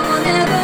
will never